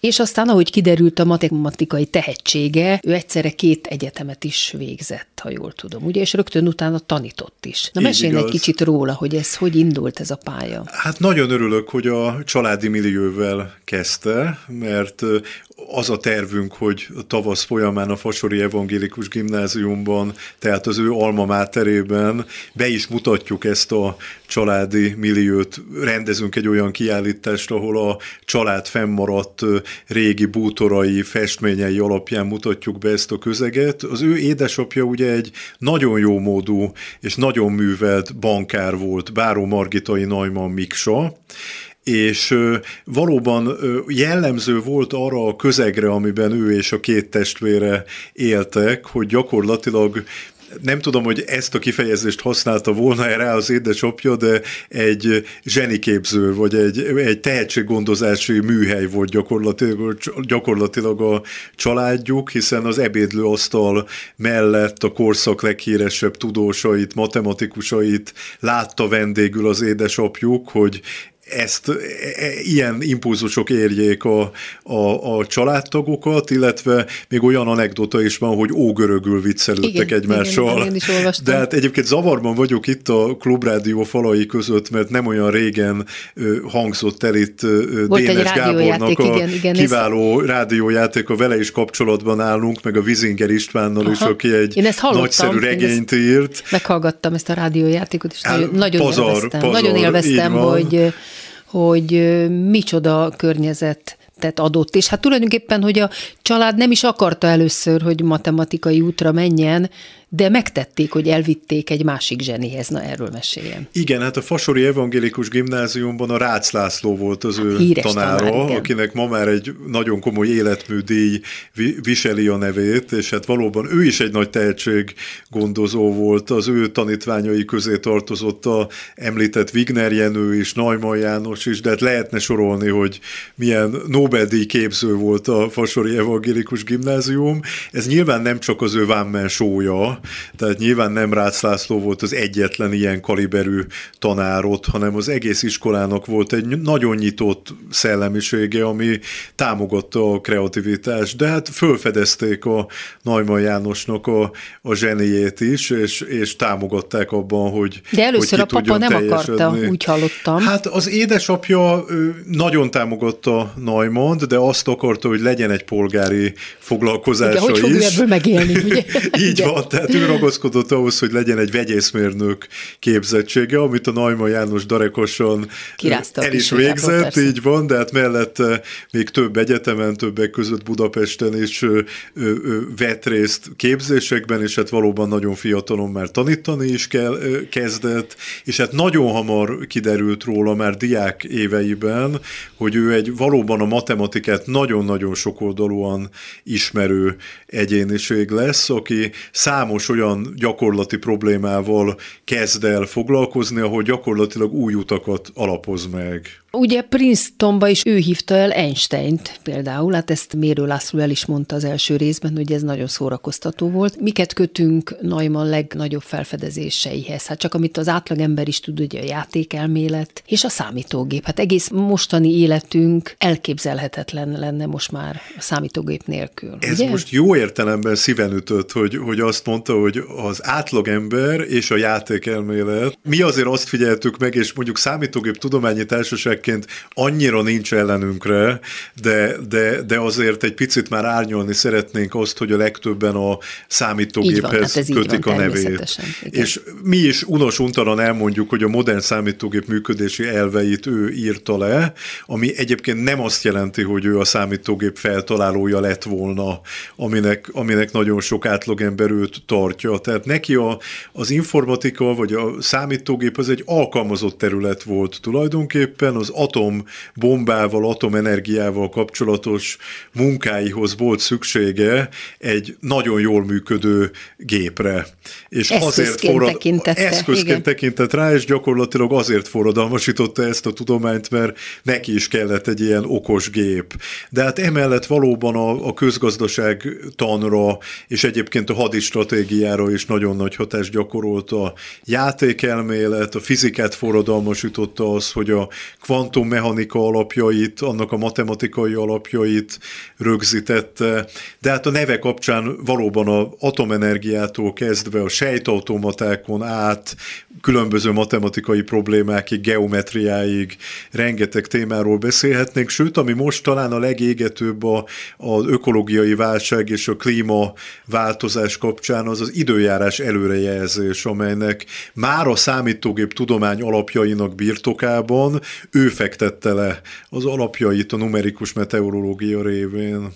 és aztán, ahogy kiderült a matematikai tehetsége, ő egyszerre két egyetemet is végzett, ha jól tudom, ugye, és rögtön utána tanított is. Na mesélj egy kicsit róla, hogy ez hogy indult ez a pálya. Hát nagyon örülök, hogy a családi millióvel kezdte, mert az a tervünk, hogy a tavasz folyamán a Fasori Evangélikus Gimnáziumban, tehát az ő alma máterében be is mutatjuk ezt a családi milliót, rendezünk egy olyan kiállítást, ahol a család fennmaradt régi bútorai, festményei alapján mutatjuk be ezt a közeget. Az ő édesapja ugye egy nagyon jó módú és nagyon művelt bankár volt, Báró Margitai Neumann Miksa, és valóban jellemző volt arra a közegre, amiben ő és a két testvére éltek, hogy gyakorlatilag nem tudom, hogy ezt a kifejezést használta volna erre az édesapja, de egy zseniképző, vagy egy, egy tehetséggondozási műhely volt gyakorlatilag, gyakorlatilag a családjuk, hiszen az ebédlőasztal mellett a korszak leghíresebb tudósait, matematikusait látta vendégül az édesapjuk, hogy ezt e, e, ilyen impulzusok érjék a, a, a családtagokat, illetve még olyan anekdota is van, hogy ógörögül viccelődtek igen, egymással. Igen, igen, is De hát egyébként zavarban vagyok itt a klubrádió falai között, mert nem olyan régen hangzott el itt Volt Dénes Gábornak a igen, igen, kiváló ez... rádiójáték, a vele is kapcsolatban állunk, meg a Vizinger Istvánnal Aha. is, aki egy nagyszerű regényt írt. Meghallgattam ezt a rádiójátékot, és nagyon, nagyon pazar, élveztem, pazar, nagyon élveztem hogy hogy micsoda környezet tehát adott. És hát tulajdonképpen, hogy a család nem is akarta először, hogy matematikai útra menjen, de megtették, hogy elvitték egy másik zsenihez. Na, erről meséljen. Igen, hát a Fasori Evangélikus Gimnáziumban a Rácz László volt az ő Híres tanára, tanár, akinek ma már egy nagyon komoly életműdíj viseli a nevét, és hát valóban ő is egy nagy tehetség gondozó volt. Az ő tanítványai közé tartozott a említett Wigner Jenő is, Neumann János is, de hát lehetne sorolni, hogy milyen Nobel-díj képző volt a Fasori Evangélikus Gimnázium. Ez nyilván nem csak az ő vámmen sója, tehát nyilván nem Rácz László volt az egyetlen ilyen kaliberű tanárot, hanem az egész iskolának volt egy nagyon nyitott szellemisége, ami támogatta a kreativitást, de hát fölfedezték a Neumann Jánosnak a, a zseniét is, és, és támogatták abban, hogy De először hogy a papa nem akarta, úgy hallottam. Hát az édesapja nagyon támogatta neumann de azt akarta, hogy legyen egy polgári foglalkozása Igen, hogy is. Hogy ebből megélni, ugye? Így Igen. van, tehát ő ragaszkodott ahhoz, hogy legyen egy vegyészmérnök képzettsége, amit a Naima János darekosan Kirázta el is végzett, persze. így van, de hát mellette még több egyetemen, többek között Budapesten is vett részt képzésekben, és hát valóban nagyon fiatalon már tanítani is kell, kezdett, és hát nagyon hamar kiderült róla már diák éveiben, hogy ő egy valóban a matematikát nagyon-nagyon sokoldalúan ismerő egyéniség lesz, aki számos olyan gyakorlati problémával kezd el foglalkozni, ahol gyakorlatilag új utakat alapoz meg. Ugye Princetonba is ő hívta el Einstein-t például, hát ezt Mérő László el is mondta az első részben, hogy ez nagyon szórakoztató volt. Miket kötünk Neumann legnagyobb felfedezéseihez? Hát csak amit az átlagember is tud, ugye a játékelmélet és a számítógép. Hát egész mostani életünk elképzelhetetlen lenne most már a számítógép nélkül. Ez ugye? most jó értelemben szíven ütött, hogy, hogy azt mondta, hogy az átlagember és a játékelmélet. Mi azért azt figyeltük meg, és mondjuk számítógép tudományi társaság emberként annyira nincs ellenünkre, de, de, de azért egy picit már árnyolni szeretnénk azt, hogy a legtöbben a számítógéphez van, hát kötik van, a nevét. Igen. És mi is unos untalan elmondjuk, hogy a modern számítógép működési elveit ő írta le, ami egyébként nem azt jelenti, hogy ő a számítógép feltalálója lett volna, aminek, aminek nagyon sok átlagember őt tartja. Tehát neki a, az informatika vagy a számítógép az egy alkalmazott terület volt tulajdonképpen, az atombombával, atomenergiával kapcsolatos munkáihoz volt szüksége egy nagyon jól működő gépre. És azért forrad, eszközként igen. tekintett rá, és gyakorlatilag azért forradalmasította ezt a tudományt, mert neki is kellett egy ilyen okos gép. De hát emellett valóban a, a közgazdaság tanra, és egyébként a hadistratégiára is nagyon nagy hatást gyakorolt a játékelmélet, a fizikát forradalmasította az, hogy a kvantummechanika alapjait, annak a matematikai alapjait rögzítette, de hát a neve kapcsán valóban a atomenergiától kezdve a sejtautomatákon át, különböző matematikai problémákig, geometriáig rengeteg témáról beszélhetnénk, sőt, ami most talán a legégetőbb a, az ökológiai válság és a klímaváltozás kapcsán az az időjárás előrejelzés, amelynek már a számítógép tudomány alapjainak birtokában ő fektette le az alapjait a numerikus meteorológia révén.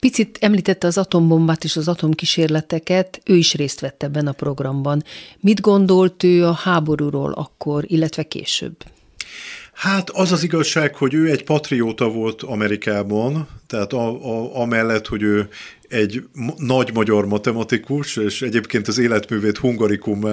Picit említette az atombombát és az atomkísérleteket, ő is részt vett ebben a programban. Mit gondolt ő a háborúról akkor, illetve később? Hát az az igazság, hogy ő egy patrióta volt Amerikában, tehát a, a, amellett, hogy ő egy nagy magyar matematikus, és egyébként az életművét hungarikum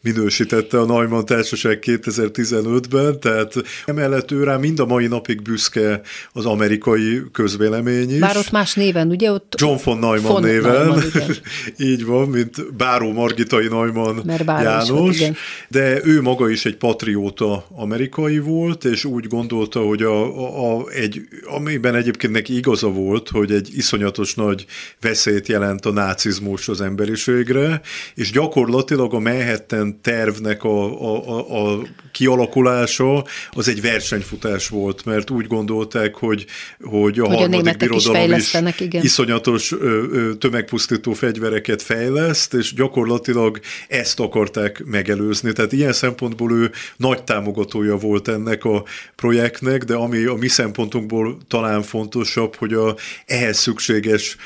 minősítette a Neumann Társaság 2015-ben, tehát emellett ő rá mind a mai napig büszke az amerikai közvélemény is. Bár ott más néven, ugye? Ott John von Neumann von néven, Neumann, így van, mint Báró Margitai Neumann Mert János, volt, igen. de ő maga is egy patrióta amerikai volt, és úgy gondolta, hogy a, a, a, egy, amiben egyébként neki igaza volt, hogy egy iszonyatos nagy veszélyt jelent a nácizmus az emberiségre, és gyakorlatilag a Manhattan tervnek a, a, a, kialakulása az egy versenyfutás volt, mert úgy gondolták, hogy, hogy a hogy harmadik a birodalom is, is igen. iszonyatos ö, tömegpusztító fegyvereket fejleszt, és gyakorlatilag ezt akarták megelőzni. Tehát ilyen szempontból ő nagy támogatója volt ennek a projektnek, de ami a mi szempontunkból talán fontosabb, hogy a ehhez szükséges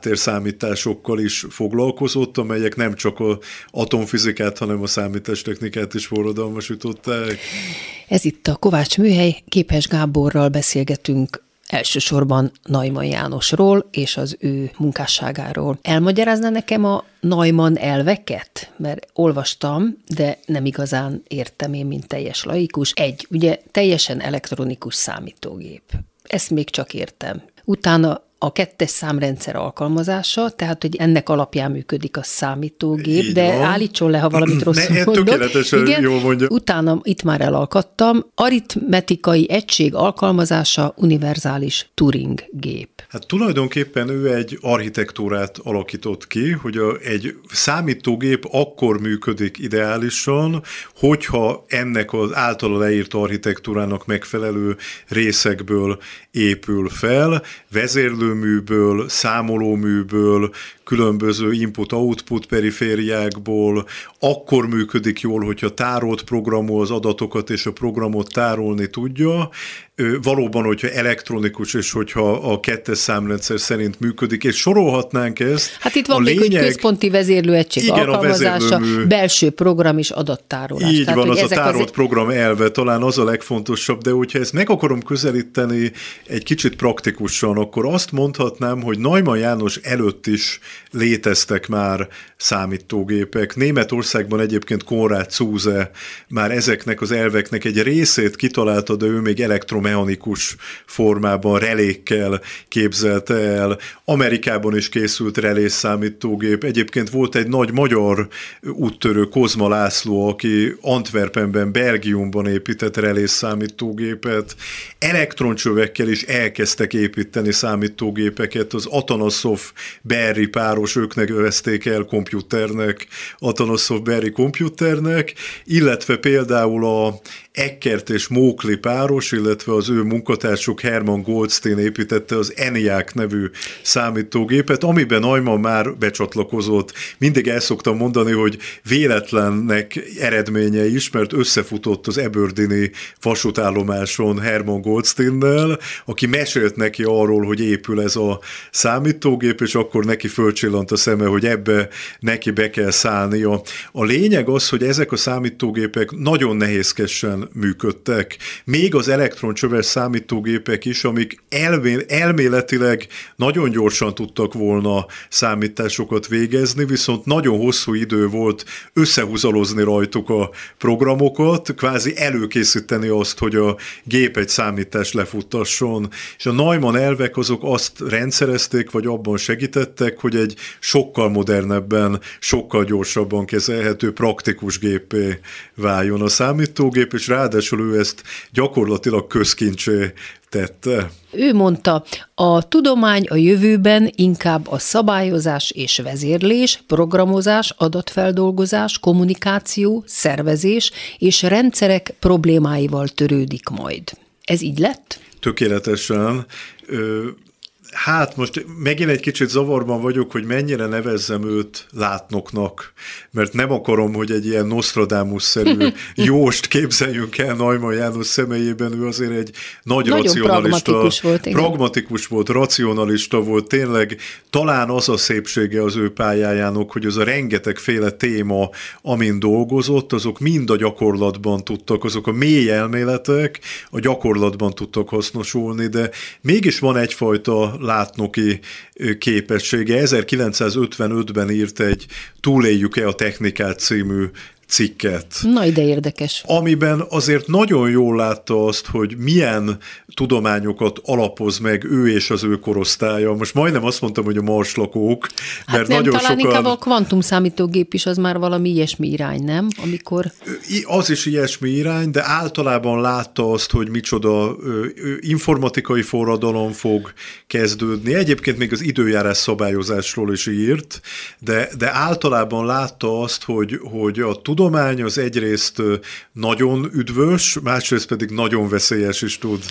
háttérszámításokkal is foglalkozott, amelyek nem csak a atomfizikát, hanem a számítástechnikát is forradalmasították. Ez itt a Kovács Műhely, Képes Gáborral beszélgetünk elsősorban Najman Jánosról és az ő munkásságáról. Elmagyarázna nekem a Neumann elveket? Mert olvastam, de nem igazán értem én, mint teljes laikus. Egy, ugye teljesen elektronikus számítógép. Ezt még csak értem. Utána a kettes számrendszer alkalmazása, tehát hogy ennek alapján működik a számítógép, Így de van. állítson le, ha valamit rosszul ne, mondok. Tökéletesen Igen, jól mondja. Utána itt már elalkattam, aritmetikai egység alkalmazása univerzális Turing gép. Hát tulajdonképpen ő egy architektúrát alakított ki, hogy a, egy számítógép akkor működik ideálisan, hogyha ennek az általa leírt architektúrának megfelelő részekből épül fel, vezérlőműből, számolóműből, különböző input-output perifériákból, akkor működik jól, hogyha tárolt programol az adatokat, és a programot tárolni tudja, valóban, hogyha elektronikus, és hogyha a kettes számrendszer szerint működik, és sorolhatnánk ezt. Hát itt van a még, lényeg, hogy központi vezérlőegység igen, alkalmazása, a belső program és adattárolás. Így Tehát, van, az a tárolt az... program elve talán az a legfontosabb, de hogyha ezt meg akarom közelíteni egy kicsit praktikusan, akkor azt mondhatnám, hogy Neumann János előtt is léteztek már számítógépek. Németországban egyébként Konrad Zuse már ezeknek az elveknek egy részét kitalálta, de ő még elektromechanikus formában relékkel képzelte el. Amerikában is készült relés számítógép. Egyébként volt egy nagy magyar úttörő, Kozma László, aki Antwerpenben, Belgiumban épített relés számítógépet. Elektroncsövekkel is elkezdtek építeni számítógépeket. Az Atanasov Berry páros, ők nevezték el komputernek, Atanasov Berry komputernek, illetve például a Eckert és Mókli páros, illetve az ő munkatársuk Herman Goldstein építette az ENIAC nevű számítógépet, amiben Neumann már becsatlakozott. Mindig el szoktam mondani, hogy véletlennek eredménye is, mert összefutott az Eberdi vasútállomáson Herman Goldsteinnel, aki mesélt neki arról, hogy épül ez a számítógép, és akkor neki fölcsillant a szeme, hogy ebbe neki be kell szállnia. A lényeg az, hogy ezek a számítógépek nagyon nehézkesen működtek. Még az elektroncsöves számítógépek is, amik elvé, elméletileg nagyon gyorsan tudtak volna számításokat végezni, viszont nagyon hosszú idő volt összehúzalozni rajtuk a programokat, kvázi előkészíteni azt, hogy a gép egy számítást lefuttasson. És a Neumann elvek azok azt rendszerezték, vagy abban segítettek, hogy egy sokkal modernebben, sokkal gyorsabban kezelhető praktikus gépé váljon a számítógép, és ráadásul ő ezt gyakorlatilag közkincsé tette. Ő mondta, a tudomány a jövőben inkább a szabályozás és vezérlés, programozás, adatfeldolgozás, kommunikáció, szervezés és rendszerek problémáival törődik majd. Ez így lett? Tökéletesen. Hát most megint egy kicsit zavarban vagyok, hogy mennyire nevezzem őt látnoknak, mert nem akarom, hogy egy ilyen Nostradamus-szerű jóst képzeljünk el Neumann János személyében, ő azért egy nagy Nagyon racionalista. Pragmatikus volt, igen. Pragmatikus volt, racionalista volt, tényleg talán az a szépsége az ő pályájának, hogy az a rengetegféle téma, amin dolgozott, azok mind a gyakorlatban tudtak, azok a mély elméletek a gyakorlatban tudtak hasznosulni, de mégis van egyfajta látnoki képessége. 1955-ben írt egy Túléljük-e a technikát című cikket. Na, ide érdekes. Amiben azért nagyon jól látta azt, hogy milyen tudományokat alapoz meg ő és az ő korosztálya. Most majdnem azt mondtam, hogy a marslakók, hát mert nem, nagyon talán sokan... inkább a kvantum számítógép is az már valami ilyesmi irány, nem? Amikor... Az is ilyesmi irány, de általában látta azt, hogy micsoda informatikai forradalom fog kezdődni. Egyébként még az időjárás szabályozásról is írt, de, de általában látta azt, hogy, hogy a tudomány tudomány az egyrészt nagyon üdvös, másrészt pedig nagyon veszélyes is tud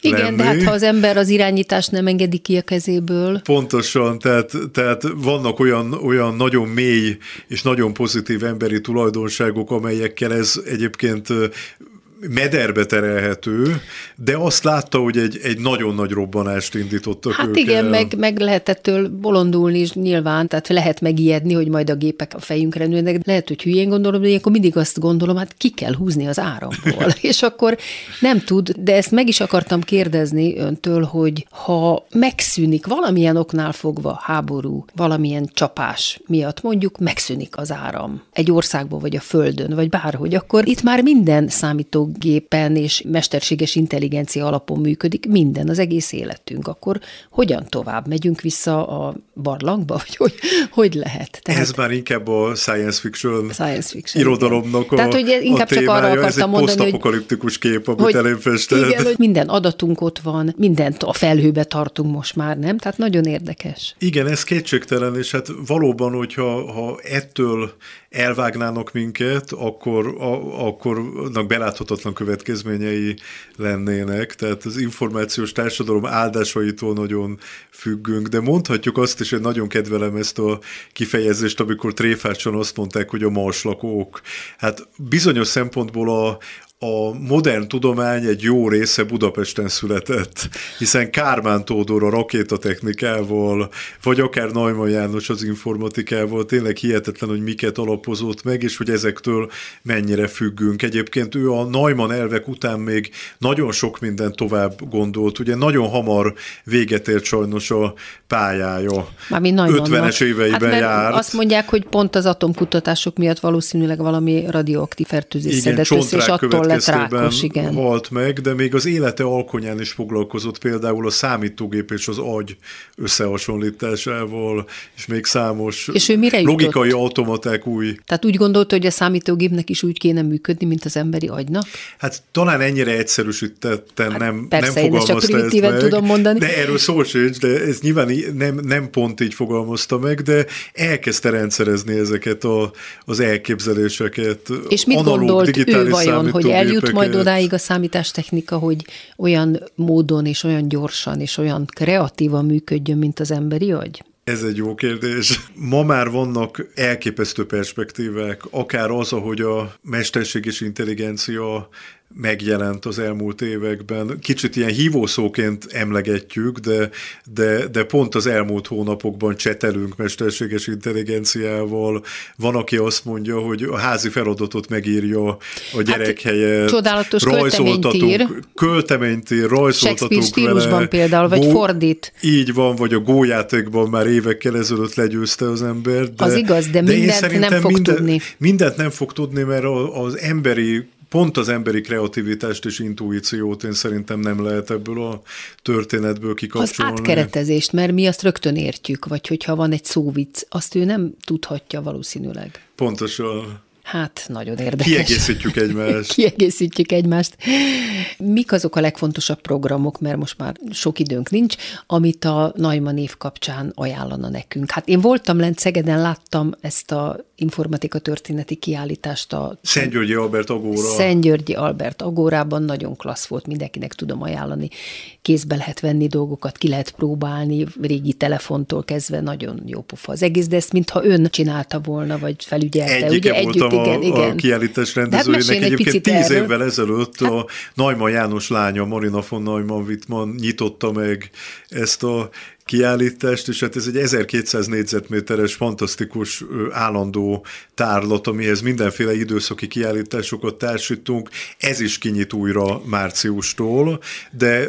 Igen, lenni. de hát ha az ember az irányítást nem engedi ki a kezéből. Pontosan, tehát, tehát vannak olyan, olyan nagyon mély és nagyon pozitív emberi tulajdonságok, amelyekkel ez egyébként mederbe terelhető, de azt látta, hogy egy, egy nagyon nagy robbanást indítottak Hát ők igen, el. meg, meg lehetettől bolondulni is nyilván, tehát lehet megijedni, hogy majd a gépek a fejünkre nőnek. Lehet, hogy hülyén gondolom, de akkor mindig azt gondolom, hát ki kell húzni az áramból. és akkor nem tud, de ezt meg is akartam kérdezni öntől, hogy ha megszűnik valamilyen oknál fogva háború, valamilyen csapás miatt, mondjuk megszűnik az áram egy országban, vagy a földön, vagy bárhogy, akkor itt már minden számító számítógépen és mesterséges intelligencia alapon működik minden, az egész életünk, akkor hogyan tovább? Megyünk vissza a barlangba, vagy hogy, hogy lehet? Tehát, Ez már inkább a science fiction, science fiction irodalomnak igen. a Tehát, hogy inkább a csak arra akartam Ez egy mondani, posztapokaliptikus kép, amit hogy, Igen, hogy minden adatunk ott van, mindent a felhőbe tartunk most már, nem? Tehát nagyon érdekes. Igen, ez kétségtelen, és hát valóban, hogyha ha ettől elvágnának minket, akkor, a, akkor annak beláthatatlan következményei lennének. Tehát az információs társadalom áldásaitól nagyon függünk, de mondhatjuk azt is, hogy nagyon kedvelem ezt a kifejezést, amikor tréfácson azt mondták, hogy a marslakók. Hát bizonyos szempontból a, a modern tudomány egy jó része Budapesten született, hiszen Kármán Tódor a rakétatechnikával, vagy akár Neumann János az informatikával, tényleg hihetetlen, hogy miket alapozott meg, és hogy ezektől mennyire függünk. Egyébként ő a Neumann elvek után még nagyon sok minden tovább gondolt. Ugye nagyon hamar véget ért sajnos a pályája. Mármint 50-es éveiben hát, járt. Azt mondják, hogy pont az atomkutatások miatt valószínűleg valami radioaktív fertőzés szedett össze, és attól lett rákos, igen. halt meg, de még az élete alkonyán is foglalkozott például a számítógép és az agy összehasonlításával, és még számos és ő mire logikai automaták új. Tehát úgy gondolta, hogy a számítógépnek is úgy kéne működni, mint az emberi agynak? Hát talán ennyire egyszerűsítetten hát nem, persze, nem fogalmazta ezt, csak meg, tudom mondani. De erről szó sincs, de ez nyilván nem, nem pont így fogalmazta meg, de elkezdte rendszerezni ezeket a, az elképzeléseket. És mit gondolt ő vajon, hogy eljut majd odáig a számítástechnika, hogy olyan módon és olyan gyorsan és olyan kreatívan működjön, mint az emberi agy? Ez egy jó kérdés. Ma már vannak elképesztő perspektívek, akár az, ahogy a mesterséges intelligencia megjelent az elmúlt években. Kicsit ilyen hívószóként emlegetjük, de, de, de pont az elmúlt hónapokban csetelünk mesterséges intelligenciával. Van, aki azt mondja, hogy a házi feladatot megírja a gyerek hát, helyett. Csodálatos költeményt ír. Költeményt ír, rajzoltatunk stílusban vele. például, vagy Gó, fordít. Így van, vagy a gójátékban már évekkel ezelőtt legyőzte az ember. De, az igaz, de, de mindent nem fog minden, tudni. Mindent nem fog tudni, mert az emberi pont az emberi kreativitást és intuíciót én szerintem nem lehet ebből a történetből kikapcsolni. Az átkeretezést, mert mi azt rögtön értjük, vagy hogyha van egy szóvic, azt ő nem tudhatja valószínűleg. Pontosan. Hát, nagyon érdekes. Kiegészítjük egymást. Kiegészítjük egymást. Mik azok a legfontosabb programok, mert most már sok időnk nincs, amit a Naima név kapcsán ajánlana nekünk? Hát én voltam lent Szegeden, láttam ezt a informatika történeti kiállítást a Szentgyörgyi Albert Agóra. Szentgyörgyi Albert Agórában nagyon klassz volt, mindenkinek tudom ajánlani. Kézbe lehet venni dolgokat, ki lehet próbálni, régi telefontól kezdve nagyon jó pofa az egész, de ezt mintha ön csinálta volna, vagy felügyelte. Egyike ugye együtt, igen, a, igen. a kiállítás hát rendezőjének. Hát Egyébként tíz erről. évvel ezelőtt hát... a Neumann János lánya, Marina von Neumann Wittmann nyitotta meg ezt a kiállítást, és hát ez egy 1200 négyzetméteres fantasztikus állandó tárlat, amihez mindenféle időszaki kiállításokat társítunk. Ez is kinyit újra márciustól, de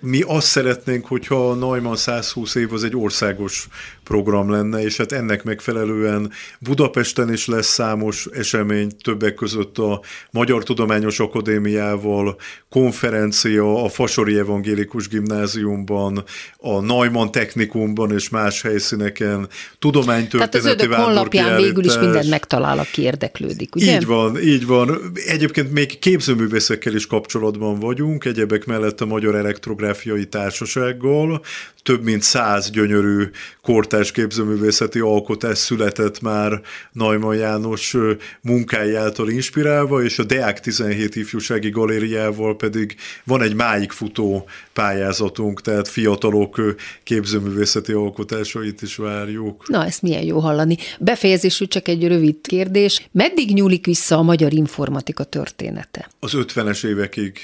mi azt szeretnénk, hogyha a Neumann 120 év az egy országos program lenne, és hát ennek megfelelően Budapesten is lesz számos esemény, többek között a Magyar Tudományos Akadémiával, konferencia a Fasori Evangélikus Gimnáziumban, a Neumann Technikumban és más helyszíneken, tudománytörténeti Tehát az honlapján végül is mindent megtalál, aki érdeklődik, ugye? Így van, így van. Egyébként még képzőművészekkel is kapcsolatban vagyunk, egyebek mellett a Magyar Elektrográfiai Társasággal, több mint száz gyönyörű kortás képzőművészeti alkotás született már Najman János munkái által inspirálva, és a Deák 17 ifjúsági galériával pedig van egy máig futó pályázatunk, tehát fiatalok képzőművészeti alkotásait is várjuk. Na, ezt milyen jó hallani. Befejezésül csak egy rövid kérdés. Meddig nyúlik vissza a magyar informatika története? Az 50-es évekig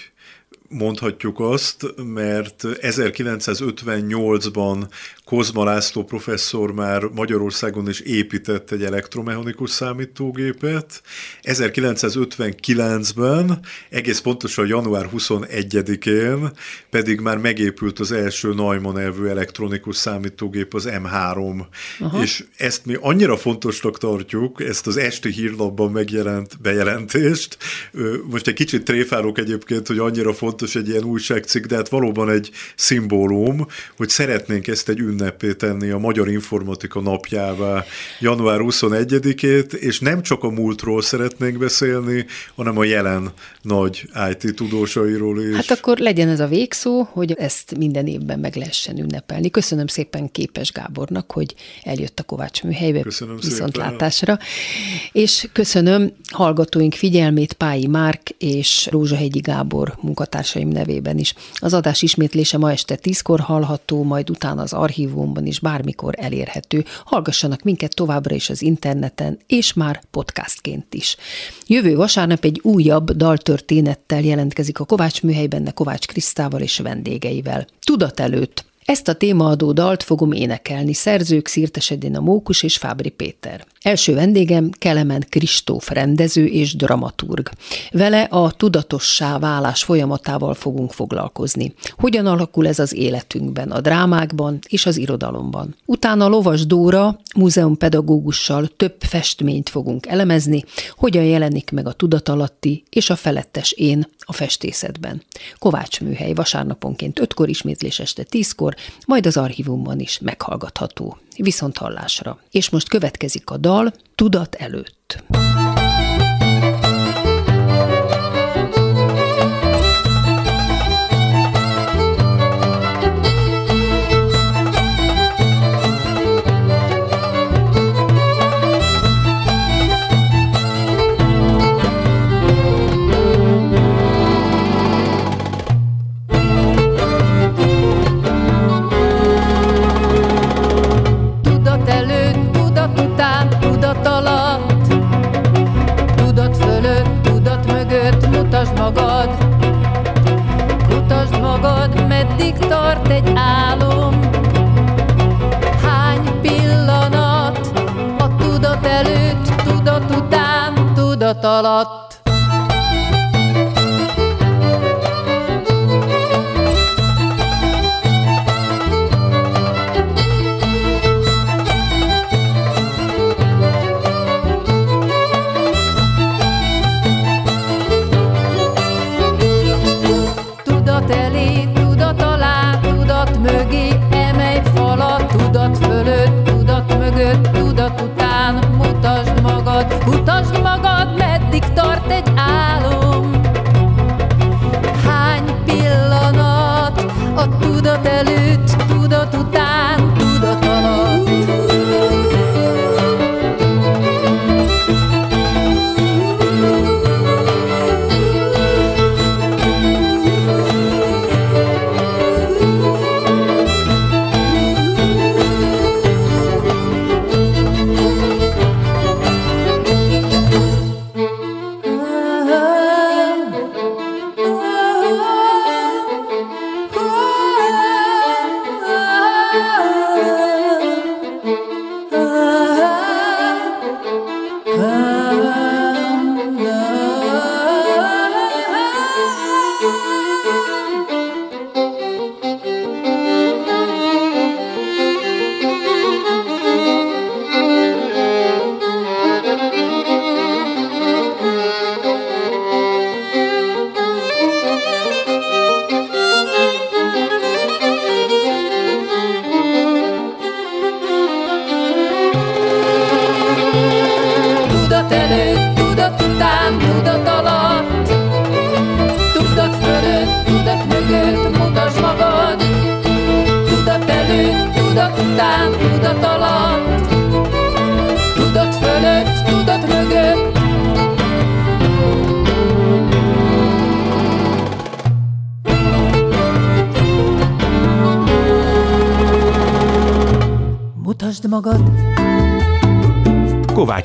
mondhatjuk azt, mert 1958-ban Kozma László professzor már Magyarországon is épített egy elektromechanikus számítógépet. 1959-ben, egész pontosan január 21-én pedig már megépült az első Neumann elvű elektronikus számítógép, az M3. Aha. És ezt mi annyira fontosnak tartjuk, ezt az esti hírlapban megjelent bejelentést. Most egy kicsit tréfálok egyébként, hogy annyira fontos egy ilyen újságcikk, de hát valóban egy szimbólum, hogy szeretnénk ezt egy ünnepé tenni a Magyar Informatika napjává január 21-ét, és nem csak a múltról szeretnénk beszélni, hanem a jelen nagy IT tudósairól is. Hát akkor legyen ez a végszó, hogy ezt minden évben meg lehessen ünnepelni. Köszönöm szépen Képes Gábornak, hogy eljött a Kovács műhelybe köszönöm viszontlátásra. Szépen. És köszönöm hallgatóink figyelmét Pályi Márk és Rózsahegyi Gábor munkatársaim nevében is. Az adás ismétlése ma este tízkor hallható, majd utána az archívumban is bármikor elérhető. Hallgassanak minket továbbra is az interneten, és már podcastként is. Jövő vasárnap egy újabb daltörténettel jelentkezik a Kovács műhelyben, Kovács Krisztával és vendégeivel. Tudat előtt ezt a témaadó dalt fogom énekelni, szerzők Szirtes Edina Mókus és Fábri Péter. Első vendégem Kelemen Kristóf rendező és dramaturg. Vele a tudatossá válás folyamatával fogunk foglalkozni. Hogyan alakul ez az életünkben, a drámákban és az irodalomban. Utána Lovas Dóra múzeumpedagógussal több festményt fogunk elemezni, hogyan jelenik meg a tudatalatti és a felettes én a festészetben. Kovács műhely vasárnaponként ötkor ismétlés este tízkor, majd az archívumban is meghallgatható. Viszont hallásra. És most következik a dal Tudat előtt. Alatt után, jött tudat után, mutasd magad, mutasd magad.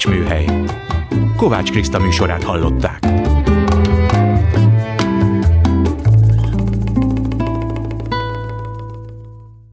Kovács Műhely. Kovács Kriszta műsorát hallották.